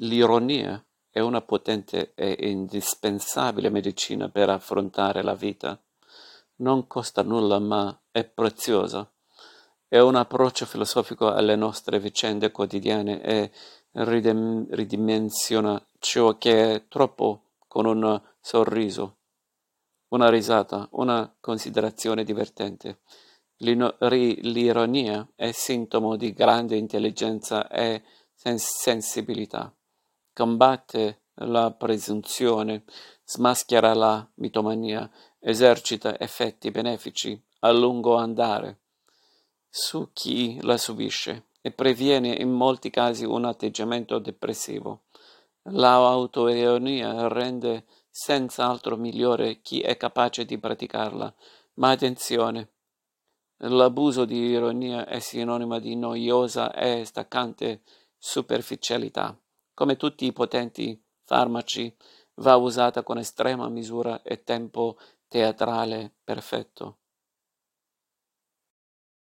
L'ironia è una potente e indispensabile medicina per affrontare la vita. Non costa nulla, ma è preziosa. È un approccio filosofico alle nostre vicende quotidiane e ridem- ridimensiona ciò che è troppo con un sorriso, una risata, una considerazione divertente. Ri- L'ironia è sintomo di grande intelligenza e sens- sensibilità. Combatte la presunzione, smaschera la mitomania, esercita effetti benefici a lungo andare su chi la subisce e previene in molti casi un atteggiamento depressivo. L'autoironia rende senz'altro migliore chi è capace di praticarla, ma attenzione, l'abuso di ironia è sinonimo di noiosa e staccante superficialità. Come tutti i potenti farmaci, va usata con estrema misura e tempo teatrale perfetto.